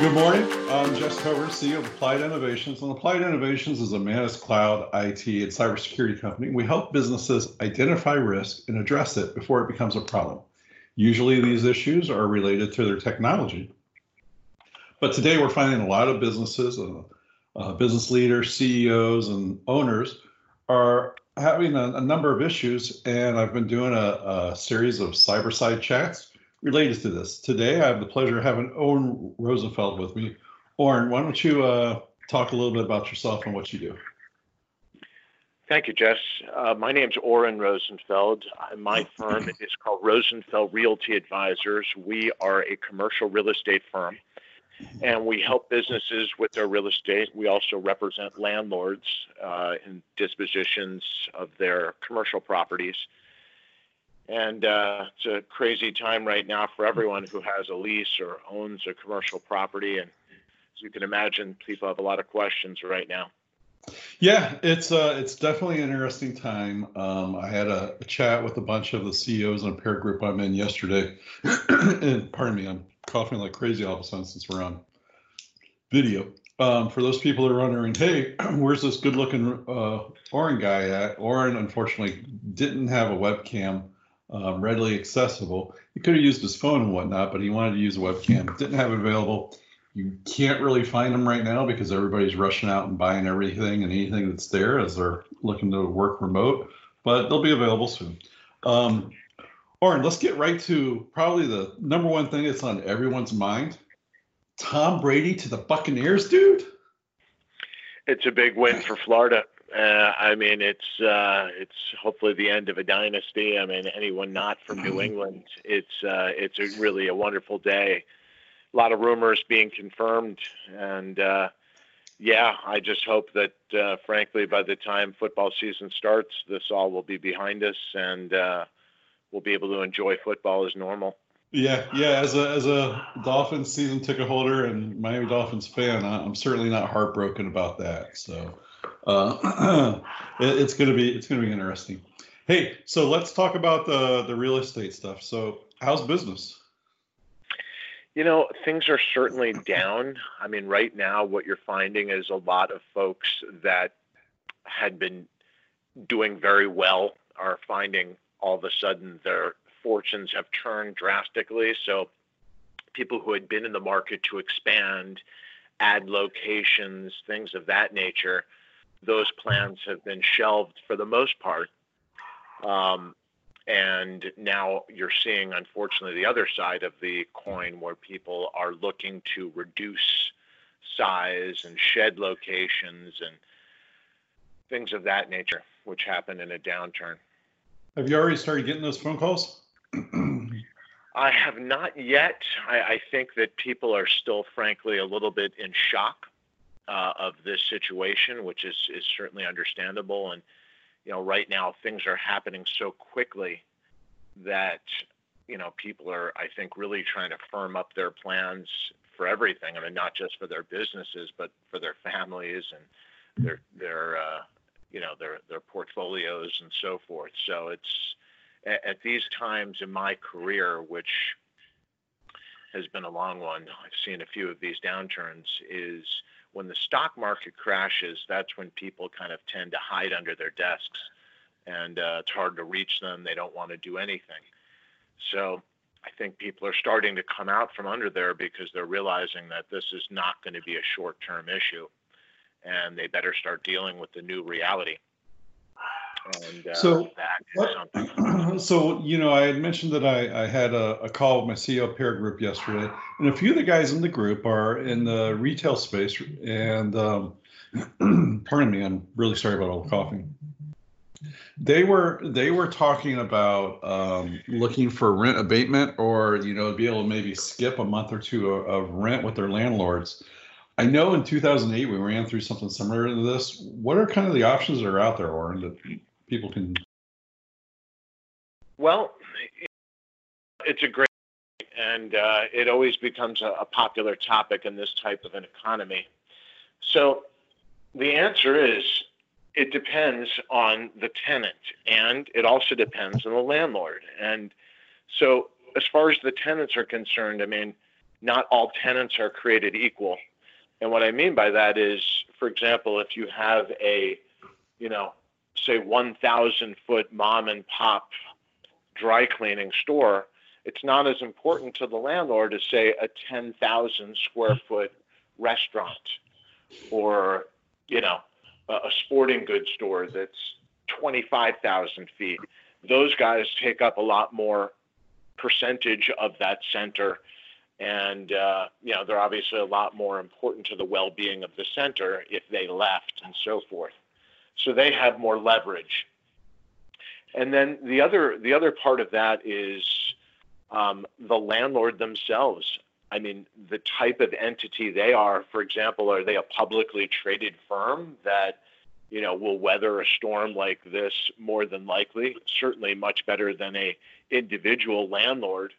Good morning. I'm Jess Coburn, CEO of Applied Innovations. And Applied Innovations is a managed cloud, IT, and cybersecurity company. We help businesses identify risk and address it before it becomes a problem. Usually, these issues are related to their technology. But today, we're finding a lot of businesses, uh, uh, business leaders, CEOs, and owners are having a, a, number of issues. And I've been doing a, a series of cyber side chats related to this. Today, I have the pleasure of having Oren Rosenfeld with me. Oren, why don't you uh, talk a little bit about yourself and what you do? Thank you, Jess. Uh, my name's Oren Rosenfeld. My firm is called Rosenfeld Realty Advisors. We are a commercial real estate firm, and we help businesses with their real estate. We also represent landlords uh, in dispositions of their commercial properties. And uh, it's a crazy time right now for everyone who has a lease or owns a commercial property. And as you can imagine, people have a lot of questions right now. Yeah, it's uh, it's definitely an interesting time. Um, I had a, a, chat with a bunch of the CEOs in a peer group I'm in yesterday, and pardon me, I'm coughing like crazy all of a sudden since we're on video. Um, for those people that are wondering, hey, where's this good-looking uh, Oren guy at? Oren unfortunately didn't have a webcam um, readily accessible. He could have used his phone and whatnot, but he wanted to use a webcam. Didn't have it available. You can't really find them right now because everybody's rushing out and buying everything and anything that's there as they're looking to work remote. But they'll be available soon. Um, let's get right to probably the number one thing that's on everyone's mind. Tom Brady to the Buccaneers, dude. It's a big win for Florida. Uh, I mean, it's uh, it's hopefully the end of a dynasty. I mean, anyone not from New England, it's uh, it's a, really a wonderful day. A lot of rumors being confirmed, and uh, yeah, I just hope that, uh, frankly, by the time football season starts, this all will be behind us, and uh, we'll be able to enjoy football as normal. Yeah, yeah. As a as a Dolphins season ticket holder and Miami Dolphins fan, I'm certainly not heartbroken about that. So uh, it, it's gonna be it's gonna be interesting. Hey, so let's talk about the the real estate stuff. So, how's business? You know, things are certainly down. I mean, right now, what you're finding is a lot of folks that had been doing very well are finding all of a sudden their fortunes have turned drastically. So, people who had been in the market to expand, add locations, things of that nature, those plans have been shelved for the most part. Um, and now you're seeing, unfortunately, the other side of the coin where people are looking to reduce size and shed locations and things of that nature, which happen in a downturn. Have you already started getting those phone calls? I have not yet. I, I, think that people are still, frankly, a little bit in shock of this situation, which is is certainly understandable. And you know, right now things are happening so quickly that you know people are, I think, really trying to firm up their plans for everything. I mean, not just for their businesses, but for their families and their their uh, you know their their portfolios and so forth. So it's at, at these times in my career, which has been a long one. I've seen a few of these downturns. Is when the stock market crashes, that's when people kind of tend to hide under their desks, and uh, it's hard to reach them. They don't want to do anything. So I think people are starting to come out from under there because they're realizing that this is not going to be a short-term issue, and they better start dealing with the new reality. And, uh, so, what, so you know, I had mentioned that I, I had a, a, call with my CEO peer group yesterday, and a few of the guys in the group are in the retail space. And um, pardon me, I'm really sorry about all the coughing. They were they were talking about um, looking for rent abatement, or you know, be able to maybe skip a month or two of, of rent with their landlords. I know in 2008 we ran through something similar to this. What are kind of the options that are out there, Oren, that people can? Well, it's a great, and uh, it always becomes a, a popular topic in this type of an economy. So the answer is it depends on the tenant and it also depends on the landlord. And so, as far as the tenants are concerned, I mean, not all tenants are created equal. And what I mean by that is, for example, if you have a, you know, say 1,000 foot mom and pop dry cleaning store, it's not as important to the landlord as, say, a 10,000 square foot restaurant or, you know, a sporting goods store that's 25,000 feet. Those guys take up a lot more percentage of that center. And, uh, you know, they're obviously a lot more important to the well being of the center if they left and so forth. So they have more leverage. And then the other, the other part of that is um, the landlord themselves. I mean, the type of entity they are, for example, are they a publicly traded firm that, you know, will weather a storm like this more than likely? Certainly much better than a individual landlord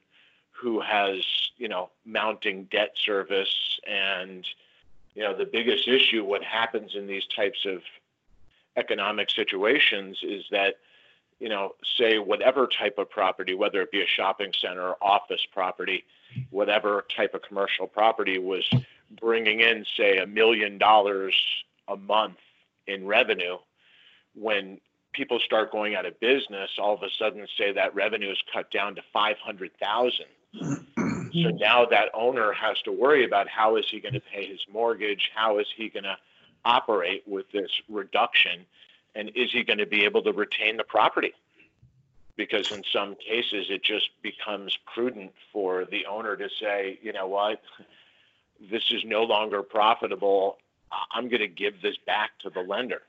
who has, you know, mounting debt service and, you know, the biggest issue, what happens in these types of economic situations is that you know, say whatever type of property, whether it be a shopping center, office property, whatever type of commercial property was bringing in, say, a million dollars a month in revenue, when people start going out of business, all of a sudden, say that revenue is cut down to 500,000. so now that owner has to worry about how is he going to pay his mortgage? How is he going to operate with this reduction? and is he going to be able to retain the property? Because in some cases, it just becomes prudent for the owner to say, you know what, this is no longer profitable. I'm going to give this back to the lender.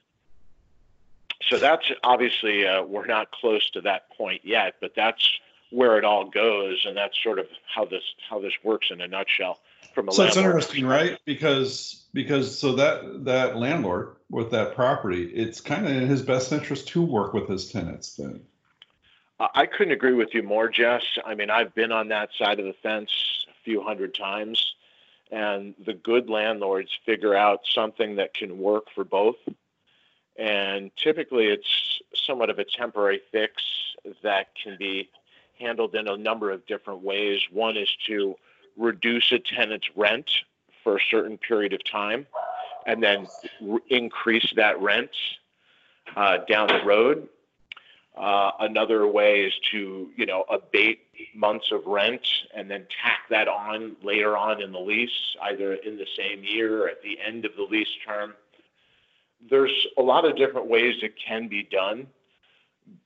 So that's obviously, uh, we're not close to that point yet, but that's where it all goes. And that's sort of how this, how this works in a nutshell from a so it's interesting right? Because because so that that landlord with that property it's kind of in his best interest to work with his tenants then. I couldn't agree with you more jess. I mean i've been on that side of the fence a few hundred times and the good landlords figure out something that can work for both. And typically it's somewhat of a temporary fix that can be handled in a number of different ways. One is to reduce a tenant's rent for a certain period of time and then re- increase that rent uh, down the road. Uh, another way is to, you know, abate months of rent and then tack that on later on in the lease, either in the same year or at the end of the lease term. There's a lot of different ways it can be done,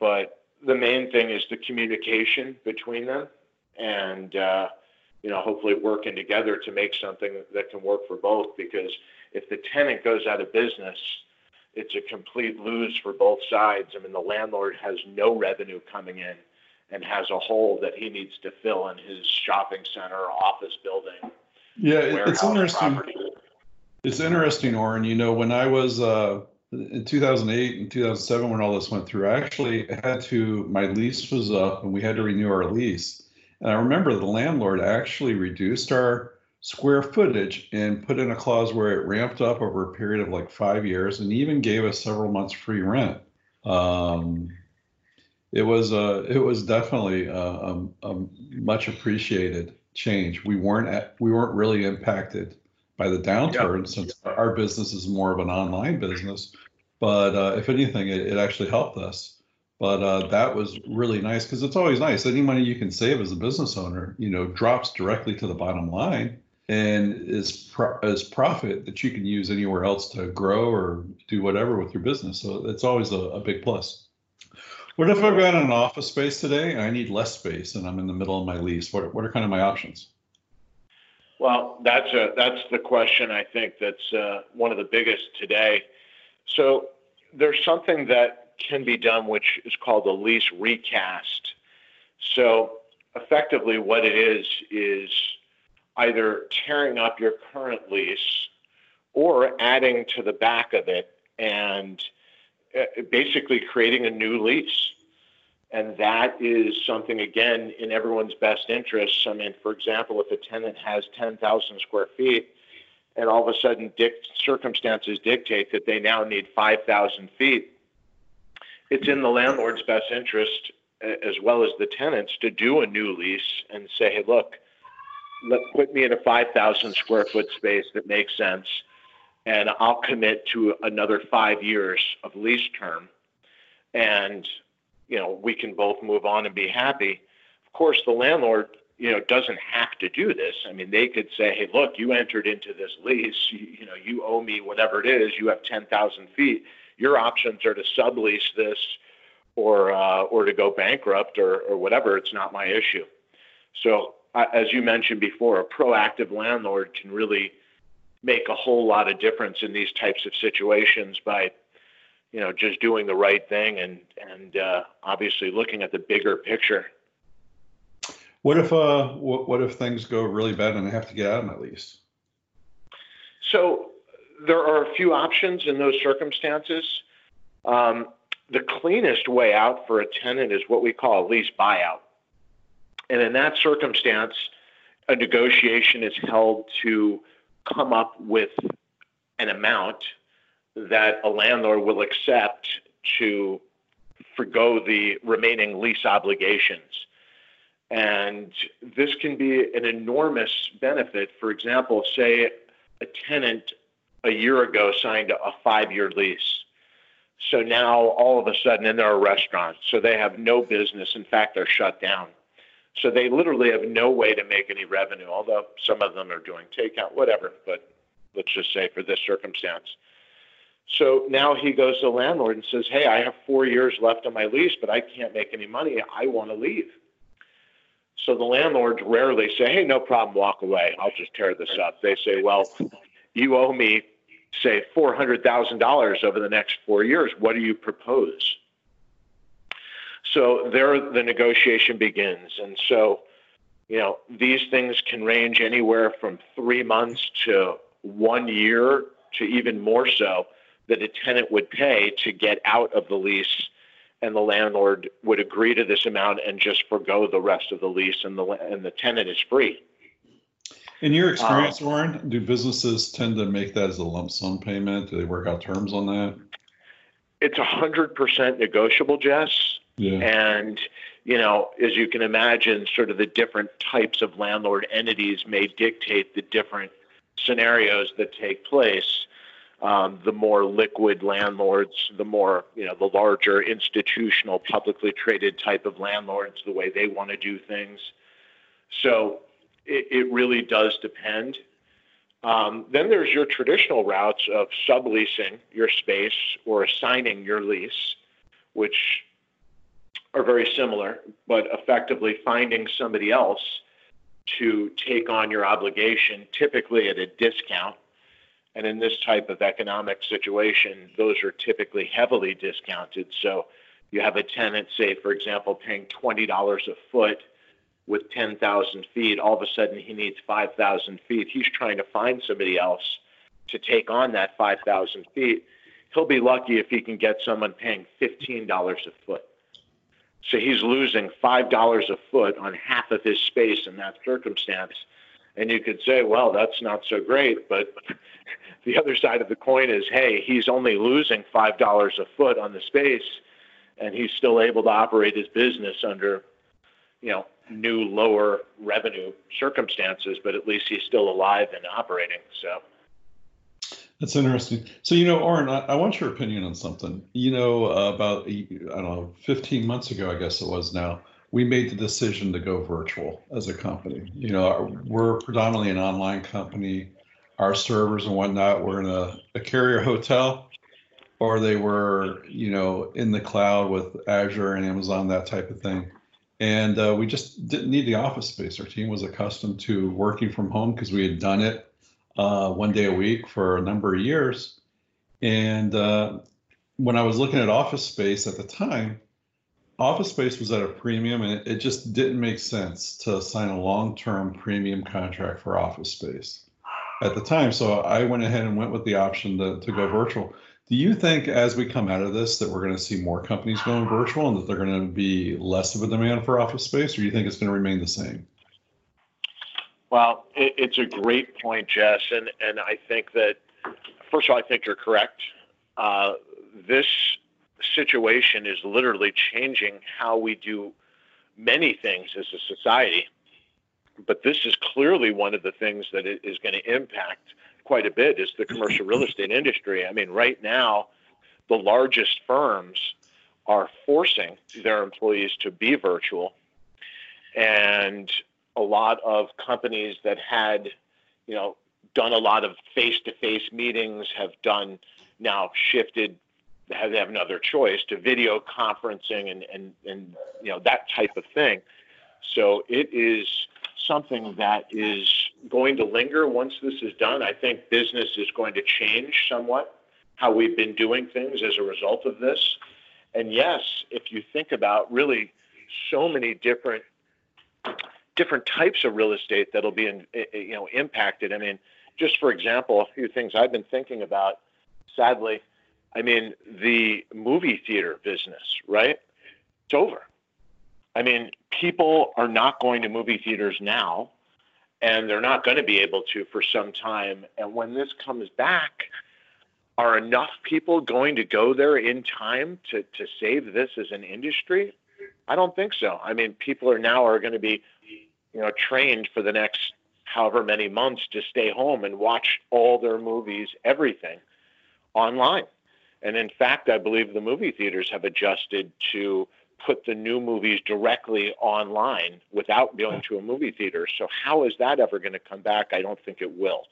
but the main thing is the communication between them. And, uh, you know, hopefully working together to make something that can work for both. Because if the tenant goes out of business, it's a complete lose for both sides. I mean, the landlord has no revenue coming in and has a hole that he needs to fill in his shopping center, office building. Yeah, it's interesting. Property. It's interesting, Oren. You know, when I was uh, in 2008 and 2007, when all this went through, I actually had to. My lease was up, and we had to renew our lease and I remember the landlord actually reduced our square footage and put in a clause where it ramped up over a period of like five years and even gave us several months free rent. Um, it was a, it was definitely a, a, a, much appreciated change. We weren't at, we weren't really impacted by the downturn since our business is more of an online business. But uh, if anything, it, it actually helped us. But uh, that was really nice because it's always nice. Any money you can save as a business owner, you know, drops directly to the bottom line and is pro- is profit that you can use anywhere else to grow or do whatever with your business. So it's always a, a big plus. What if I've got an office space today and I need less space and I'm in the middle of my lease? What what are kind of my options? Well, that's a that's the question I think that's uh, one of the biggest today. So there's something that can be done, which is called a lease recast. So effectively, what it is is either tearing up your current lease or adding to the back of it and uh, basically creating a new lease. And that is something, again, in everyone's best interests. I mean, for example, if a tenant has 10,000 square feet and all of a sudden circumstances dictate that they now need 5,000 feet, it's in the landlord's best interest as well as the tenants to do a new lease and say, hey, look, let put me in a 5,000 square foot space that makes sense, and I'll commit to another five years of lease term, and you know we can both move on and be happy. Of course, the landlord you know doesn't have to do this. I mean, they could say, "Hey, look, you entered into this lease. You, you know, you owe me whatever it is. You have 10,000 feet. Your options are to sublease this." Or, uh, or to go bankrupt or, or whatever, it's not my issue. So as you mentioned before, a proactive landlord can really make a whole lot of difference in these types of situations by, you know, just doing the right thing and and uh, obviously looking at the bigger picture. What if uh what, what if things go really bad and I have to get out of my lease? So there are a few options in those circumstances. Um, the cleanest way out for a tenant is what we call a lease buyout. And in that circumstance, a negotiation is held to come up with an amount that a landlord will accept to forego the remaining lease obligations. And this can be an enormous benefit. For example, say a tenant a year ago signed a five year lease. So now all of a sudden, and they're a restaurant, so they have no business. In fact, they're shut down. So they literally have no way to make any revenue, although some of them are doing takeout, whatever. But let's just say for this circumstance. So now he goes to the landlord and says, Hey, I have four years left on my lease, but I can't make any money. I want to leave. So the landlords rarely say, Hey, no problem, walk away. I'll just tear this up. They say, Well, you owe me, say, $400,000 over the next four years. What do you propose? So there the negotiation begins. And so, you know, these things can range anywhere from three months to one year to even more so that a tenant would pay to get out of the lease and the landlord would agree to this amount and just forego the rest of the lease and the and the tenant is free. In your experience, um, Oren, do businesses tend to make that as a lump sum payment? Do they work out terms on that? It's a hundred percent negotiable, Jess. Yeah. And, you know, as you can imagine, sort of the different types of landlord entities may dictate the different scenarios that take place. Um, the more liquid landlords, the more, you know, the larger institutional, publicly traded type of landlords, the way they want to do things. So it, it really does depend. Um, then there's your traditional routes of subleasing your space or assigning your lease, which are very similar, but effectively finding somebody else to take on your obligation, typically at a discount. And in this type of economic situation, those are typically heavily discounted. So you have a tenant, say, for example, paying $20 a foot with 10,000 feet. All of a sudden, he needs 5,000 feet. He's trying to find somebody else to take on that 5,000 feet. He'll be lucky if he can get someone paying $15 a foot. So he's losing $5 a foot on half of his space in that circumstance. And you could say, well, that's not so great. But the other side of the coin is, hey, he's only losing $5 a foot on the space, and he's still able to operate his business under, you know, new lower revenue circumstances, but at least he's still alive and operating. So that's interesting. So, you know, Oren, I, I want your opinion on something. You know, uh, about, I don't know, 15 months ago, I guess it was now, we made the decision to go virtual as a company. You know, we're predominantly an online company. Our servers and whatnot were in a, a carrier hotel, or they were, you know, in the cloud with Azure and Amazon, that type of thing. And uh, we just didn't need the office space. Our team was accustomed to working from home because we had done it uh, one day a week for a number of years. And uh, when I was looking at office space at the time, office space was at a premium and it, it just didn't make sense to sign a long-term premium contract for office space at the time. So I went ahead and went with the option to, to go virtual. Do you think as we come out of this that we're going to see more companies going virtual and that they're going to be less of a demand for office space, or do you think it's going to remain the same? Well, it, it's a great point, Jess, and and I think that first of all, I think you're correct. Uh, this situation is literally changing how we do many things as a society. but this is clearly one of the things that is going to impact quite a bit is the commercial real estate industry. I mean, right now, the largest firms are forcing their employees to be virtual, and a lot of companies that had, you know, done a lot of face-to-face meetings have done now shifted have, they have another choice to video conferencing and, and, and you know that type of thing. So it is something that is going to linger once this is done. I think business is going to change somewhat how we've been doing things as a result of this. And yes, if you think about really so many different different types of real estate that'll be in, eh, eh, you know impacted. I mean, just for example, a few things I've been thinking about. Sadly, I mean the movie theater business, right? It's over. I mean, people are not going to movie theaters now, and they're not going to be able to for some time. And when this comes back, are enough people going to go there in time to, to save this as an industry? I don't think so. I mean, people are now are going to be, you know, trained for the next however many months to stay home and watch all their movies, everything online. And in fact, I believe the movie theaters have adjusted to put the new movies directly online without going to a movie theater. So how is that ever going to come back? I don't think it will.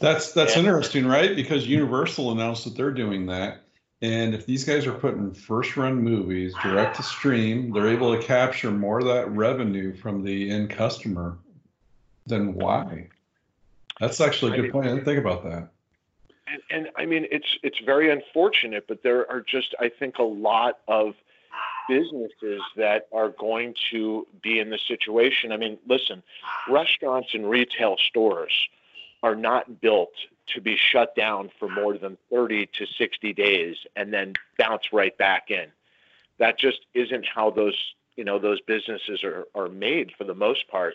That's that's and, interesting, right? Because Universal announced that they're doing that. And if these guys are putting first run movies direct to stream, they're able to capture more of that revenue from the end customer. Then why? That's actually a good I mean, point. I didn't think about that. And, and I mean, it's it's very unfortunate, but there are just I think a lot of businesses that are going to be in the situation. I mean, listen, restaurants and retail stores are not built to be shut down for more than 30 to 60 days and then bounce right back in. That just isn't how those, you know, those businesses are, are made for the most part.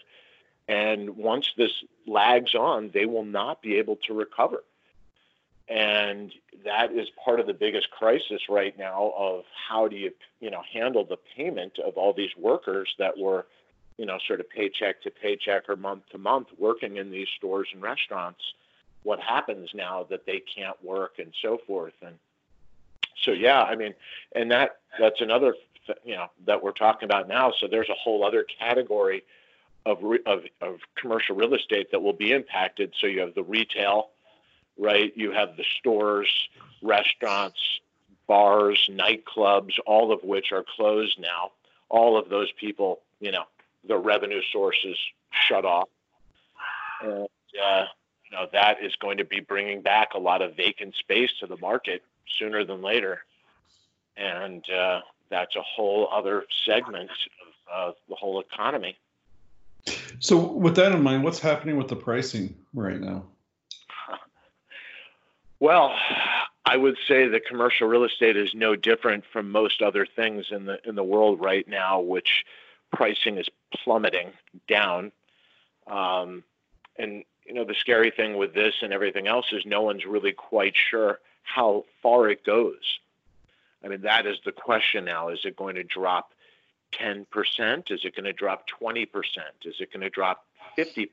And once this lags on, they will not be able to recover. And that is part of the biggest crisis right now of how do you, you know, handle the payment of all these workers that were, you know, sort of paycheck to paycheck or month to month working in these stores and restaurants. What happens now that they can't work and so forth. And so, yeah, I mean, and that that's another, you know, that we're talking about now. So there's a whole other category of, of, of commercial real estate that will be impacted. So you have the retail, right? You have the stores, restaurants, bars, nightclubs, all of which are closed now. All of those people, you know, the revenue sources shut off. And, uh, you know, that is going to be bringing back a lot of vacant space to the market sooner than later. And uh, that's a whole other segment of uh, the whole economy. So, with that in mind, what's happening with the pricing right now? Well, I would say that commercial real estate is no different from most other things in the in the world right now, which pricing is plummeting down. Um, and you know the scary thing with this and everything else is no one's really quite sure how far it goes. I mean that is the question now. Is it going to drop 10%? Is it going to drop 20%? Is it going to drop 50%?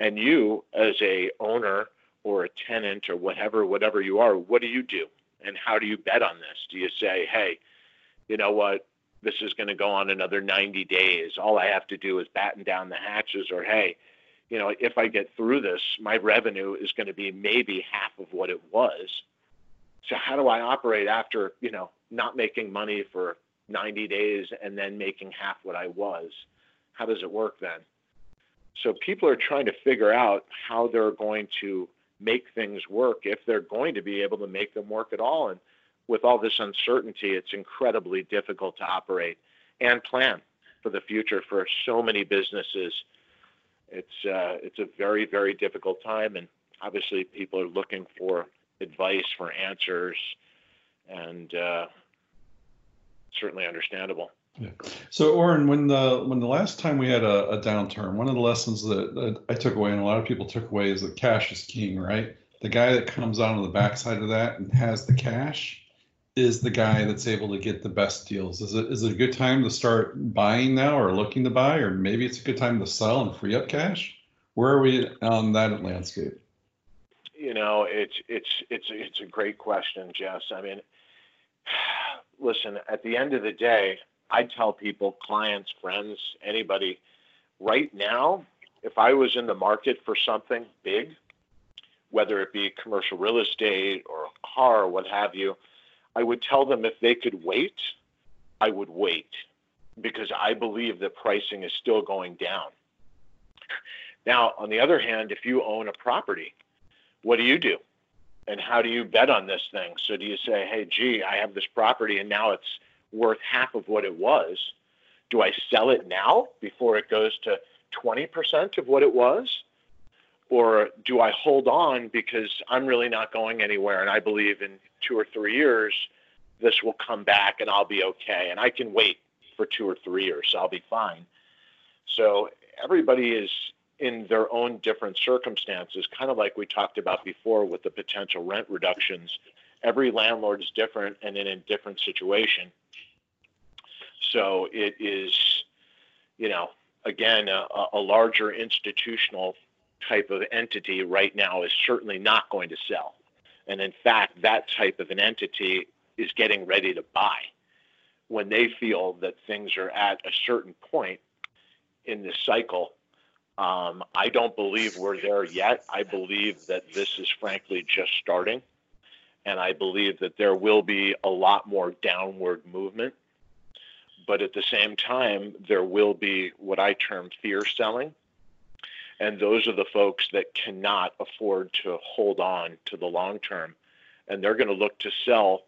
And you as a owner or a tenant or whatever, whatever you are, what do you do? And how do you bet on this? Do you say, hey, you know what? This is going to go on another 90 days. All I have to do is batten down the hatches, or hey, you know, if I get through this, my revenue is going to be maybe half of what it was. So how do I operate after, you know, not making money for 90 days and then making half what I was? How does it work then? So people are trying to figure out how they're going to make things work if they're going to be able to make them work at all. And with all this uncertainty, it's incredibly difficult to operate and plan for the future for so many businesses. It's uh, it's a very very difficult time, and obviously people are looking for advice for answers, and uh, certainly understandable. Yeah. So, Oren, when the when the last time we had a, a downturn, one of the lessons that, that, I took away, and a lot of people took away, is that cash is king, right? The guy that comes out on the backside of that and has the cash is the guy that's able to get the best deals? Is it is it a good time to start buying now or looking to buy, or maybe it's a good time to sell and free up cash? Where are we on that landscape? You know, it's it's it's it's a great question, Jess. I mean, listen, at the end of the day, I tell people, clients, friends, anybody, right now, if I was in the market for something big, whether it be commercial real estate or a car or what have you, I would tell them if they could wait, I would wait because I believe that pricing is still going down. Now, on the other hand, if you own a property, what do you do? And how do you bet on this thing? So do you say, hey, gee, I have this property and now it's worth half of what it was? Do I sell it now before it goes to 20% of what it was? Or do I hold on because I'm really not going anywhere and I believe in two or three years this will come back and I'll be okay and I can wait for two or three years, so I'll be fine. So everybody is in their own different circumstances, kind of like we talked about before with the potential rent reductions. Every landlord is different and in a different situation. So it is, you know, again, a, a larger institutional type of entity right now is certainly not going to sell. And in fact, that type of an entity is getting ready to buy when they feel that things are at a certain point in this cycle. Um, I don't believe we're there yet. I believe that this is frankly just starting. And I believe that there will be a lot more downward movement. But at the same time, there will be what I term fear selling and those are the folks that cannot afford to hold on to the long term. And they're going to look to sell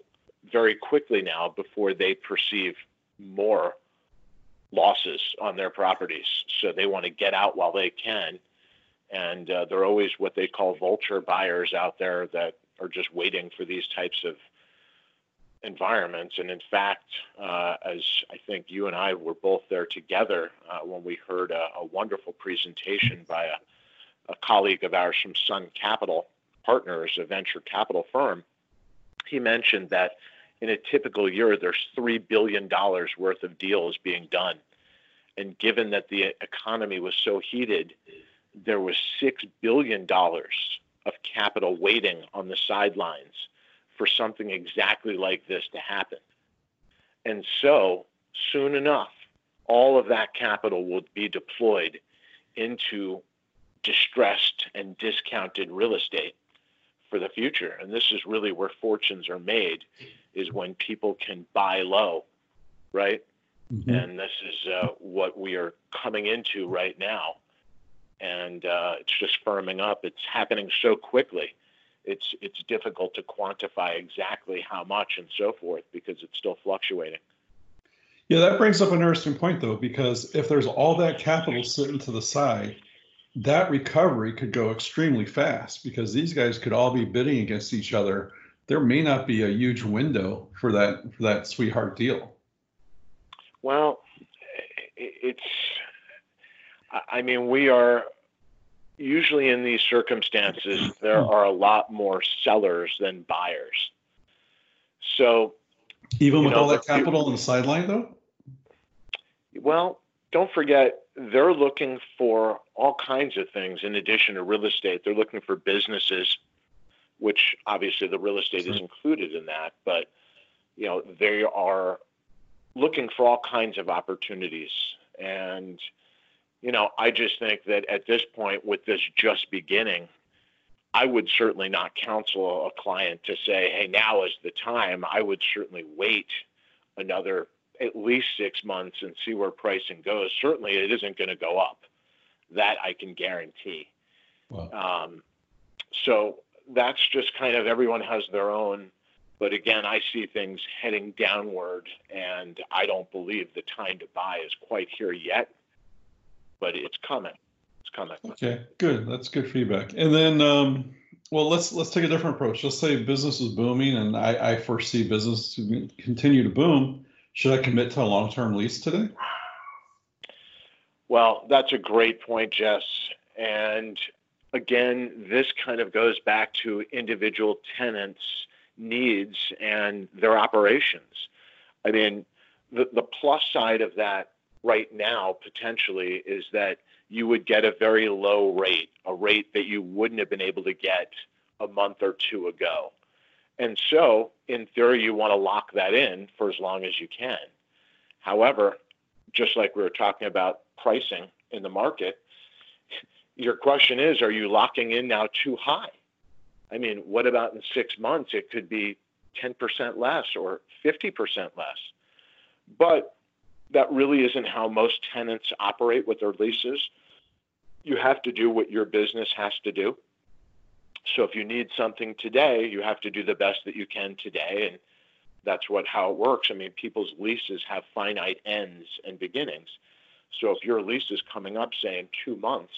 very quickly now before they perceive more losses on their properties. So they want to get out while they can. And uh, there are always what they call vulture buyers out there that are just waiting for these types of environments. And in fact, uh, as I think you and I were both there together uh, when we heard a, a wonderful presentation by a, a, colleague of ours from Sun Capital Partners, a venture capital firm, he mentioned that in a typical year, there's $3 billion worth of deals being done. And given that the economy was so heated, there was $6 billion of capital waiting on the sidelines for something exactly like this to happen. And so, soon enough, all of that capital will be deployed into distressed and discounted real estate for the future. And this is really where fortunes are made is when people can buy low, right? Mm-hmm. And this is uh, what we are coming into right now. And uh, it's just firming up. It's happening so quickly it's it's difficult to quantify exactly how much and so forth because it's still fluctuating. Yeah, that brings up an interesting point though, because if there's all that capital sitting to the side, that recovery could go extremely fast because these guys could all be bidding against each other. There may not be a huge window for that for that sweetheart deal. Well, it's I mean, we are usually in these circumstances, there are a lot more sellers than buyers. So, even with know, all that capital on the sideline, though? Well, don't forget, they're looking for all kinds of things in addition to real estate. They're looking for businesses, which obviously the real estate sure. is included in that, but you know, they are looking for all kinds of opportunities. And you know, I just think that at this point, with this just beginning, I would certainly not counsel a client to say, hey, now is the time. I would certainly wait another at least six months and see where pricing goes. Certainly, it isn't going to go up. That I can guarantee. Wow. Um, so that's just kind of everyone has their own. But again, I see things heading downward, and I don't believe the time to buy is quite here yet but it's coming. It's coming. Okay, good. That's good feedback. And then, um, well, let's let's take a different approach. Let's say business is booming, and I, I foresee business to continue to boom. Should I commit to a long-term lease today? Well, that's a great point, Jess. And again, this kind of goes back to individual tenants needs and their operations. I mean, the, the plus side of that right now potentially is that you would get a very low rate, a rate that you wouldn't have been able to get a month or two ago. And so, in theory, you want to lock that in for as long as you can. However, just like we were talking about pricing in the market, your question is are you locking in now too high? I mean, what about in six months? It could be 10% less or 50% less. But that really isn't how most tenants operate with their leases. You have to do what your business has to do. So if you need something today, you have to do the best that you can today. And that's what how it works. I mean, people's leases have finite ends and beginnings. So if your lease is coming up, say in two months,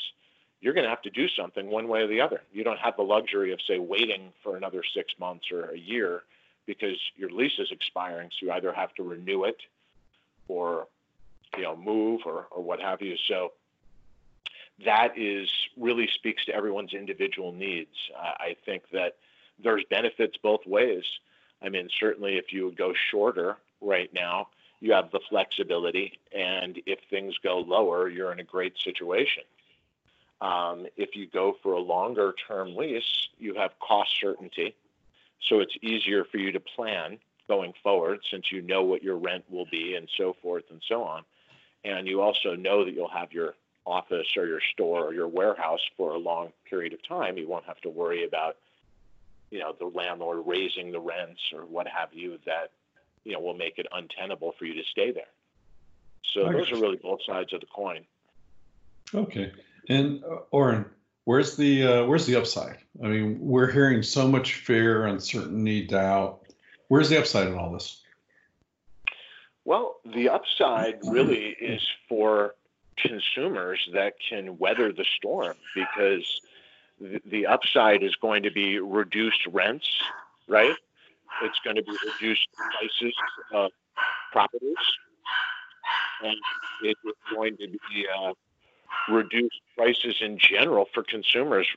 you're going to have to do something one way or the other. You don't have the luxury of, say, waiting for another six months or a year because your lease is expiring. So you either have to renew it or, you know, move or, or what have you. So that is really speaks to everyone's individual needs. I think that there's benefits both ways. I mean, certainly if you go shorter right now, you have the flexibility, and if things go lower, you're in a great situation. Um, if you go for a longer term lease, you have cost certainty. So it's easier for you to plan going forward since you know what your rent will be and so forth and so on. And you also know that you'll have your office or your store or your warehouse for a long period of time. You won't have to worry about, you know, the landlord raising the rents or what have you that, you know, will make it untenable for you to stay there. So those are really both sides of the coin. Okay. And uh, Oren, where's the uh, where's the upside? I mean, we're hearing so much fear, uncertainty, doubt. Where's the upside in all this? Well, the upside really is for consumers that can weather the storm because the, upside is going to be reduced rents, right? It's going to be reduced prices of properties, and it is going to be uh, reduce prices in general for consumers,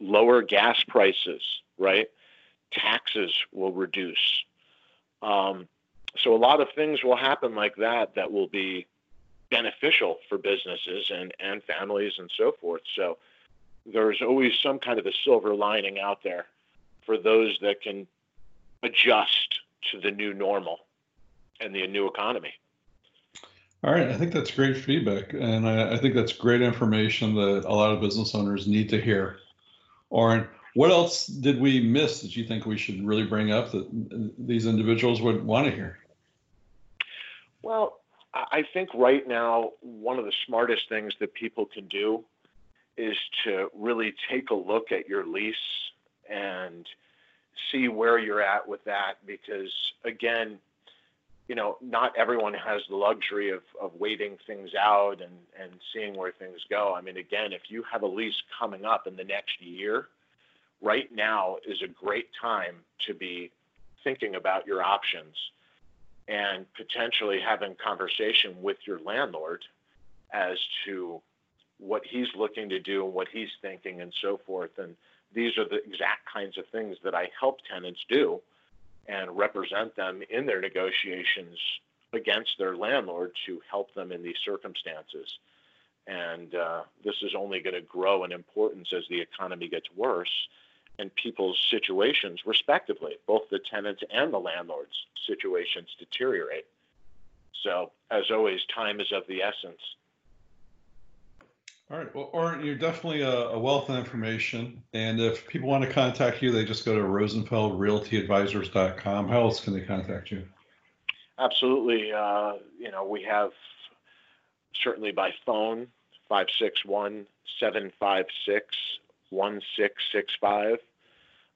lower gas prices, right? Taxes will reduce. Um, so a lot of things will happen like that that will be beneficial for businesses and, and families and so forth. So there's always some kind of a silver lining out there for those that can adjust to the new normal and the new economy. All right, I think that's great feedback, and I, I, think that's great information that a lot of business owners need to hear. Oren, what else did we miss that you think we should really bring up that these individuals would want to hear? Well, I think right now one of the smartest things that people can do is to really take a look at your lease and see where you're at with that because again you know, not everyone has the luxury of, of waiting things out and, and seeing where things go. I mean, again, if you have a lease coming up in the next year, right now is a great time to be thinking about your options and potentially having conversation with your landlord as to what he's looking to do and what he's thinking and so forth. And these are the exact kinds of things that I help tenants do and represent them in their negotiations against their landlord to help them in these circumstances. And uh, this is only going to grow in importance as the economy gets worse and people's situations, respectively, both the tenants and the landlords' situations deteriorate. So, as always, time is of the essence. All right. Well, Oren, you're definitely a, a, wealth of information. And if people want to contact you, they just go to rosenfeldrealtyadvisors.com. How else can they contact you? Absolutely. Uh, you know, we have certainly by phone, 561 756 1665.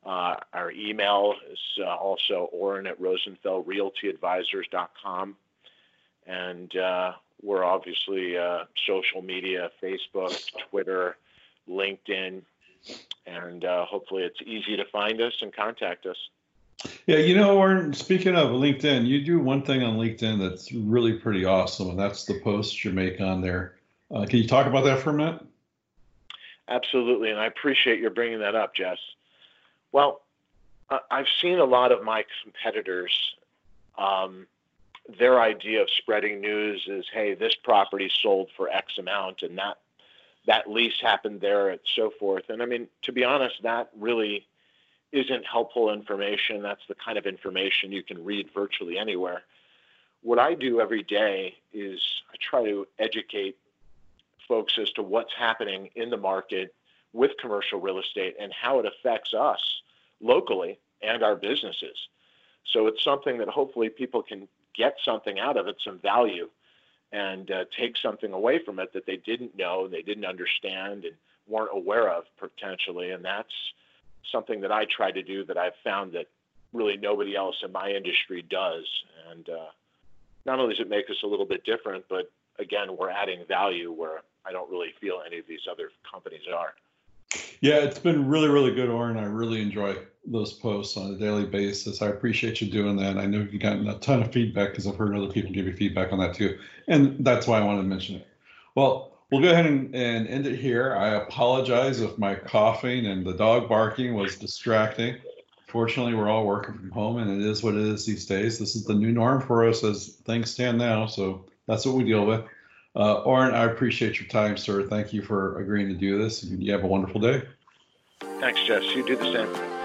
Uh, our email is uh, also Oren at rosenfeldrealtyadvisors.com. And uh, we're obviously uh, social media, Facebook, Twitter, LinkedIn, and uh, hopefully it's easy to find us and contact us. Yeah, you know, Oren, speaking of LinkedIn, you do one thing on LinkedIn that's really pretty awesome, and that's the posts you make on there. Uh, can you talk about that for a minute? Absolutely, and I appreciate your bringing that up, Jess. Well, I've seen a lot of my competitors. Um, their idea of spreading news is, hey, this property sold for X amount, and that that lease happened there, and so forth. And I mean, to be honest, that really isn't helpful information. That's the kind of information you can read virtually anywhere. What I do every day is I try to educate folks as to what's happening in the market with commercial real estate and how it affects us locally and our businesses. So it's something that hopefully people can get something out of it, some value, and uh, take something away from it that they didn't know, they didn't understand, and weren't aware of potentially. And that's something that I try to do that I've found that really nobody else in my industry does. And uh, not only does it make us a little bit different, but again, we're adding value where I don't really feel any of these other companies are. Yeah, it's been really, really good, Oren. I really enjoy those posts on a daily basis. I appreciate you doing that. I know you've gotten a ton of feedback because I've heard other people give you feedback on that too. And that's why I wanted to mention it. Well, we'll go ahead and, and end it here. I apologize if my coughing and the dog barking was distracting. Fortunately, we're all working from home and it is what it is these days. This is the new norm for us as things stand now. So that's what we deal with. Uh, Oren, I appreciate your time, sir. Thank you for agreeing to do this. You have a wonderful day. Thanks, Jess. You do the same.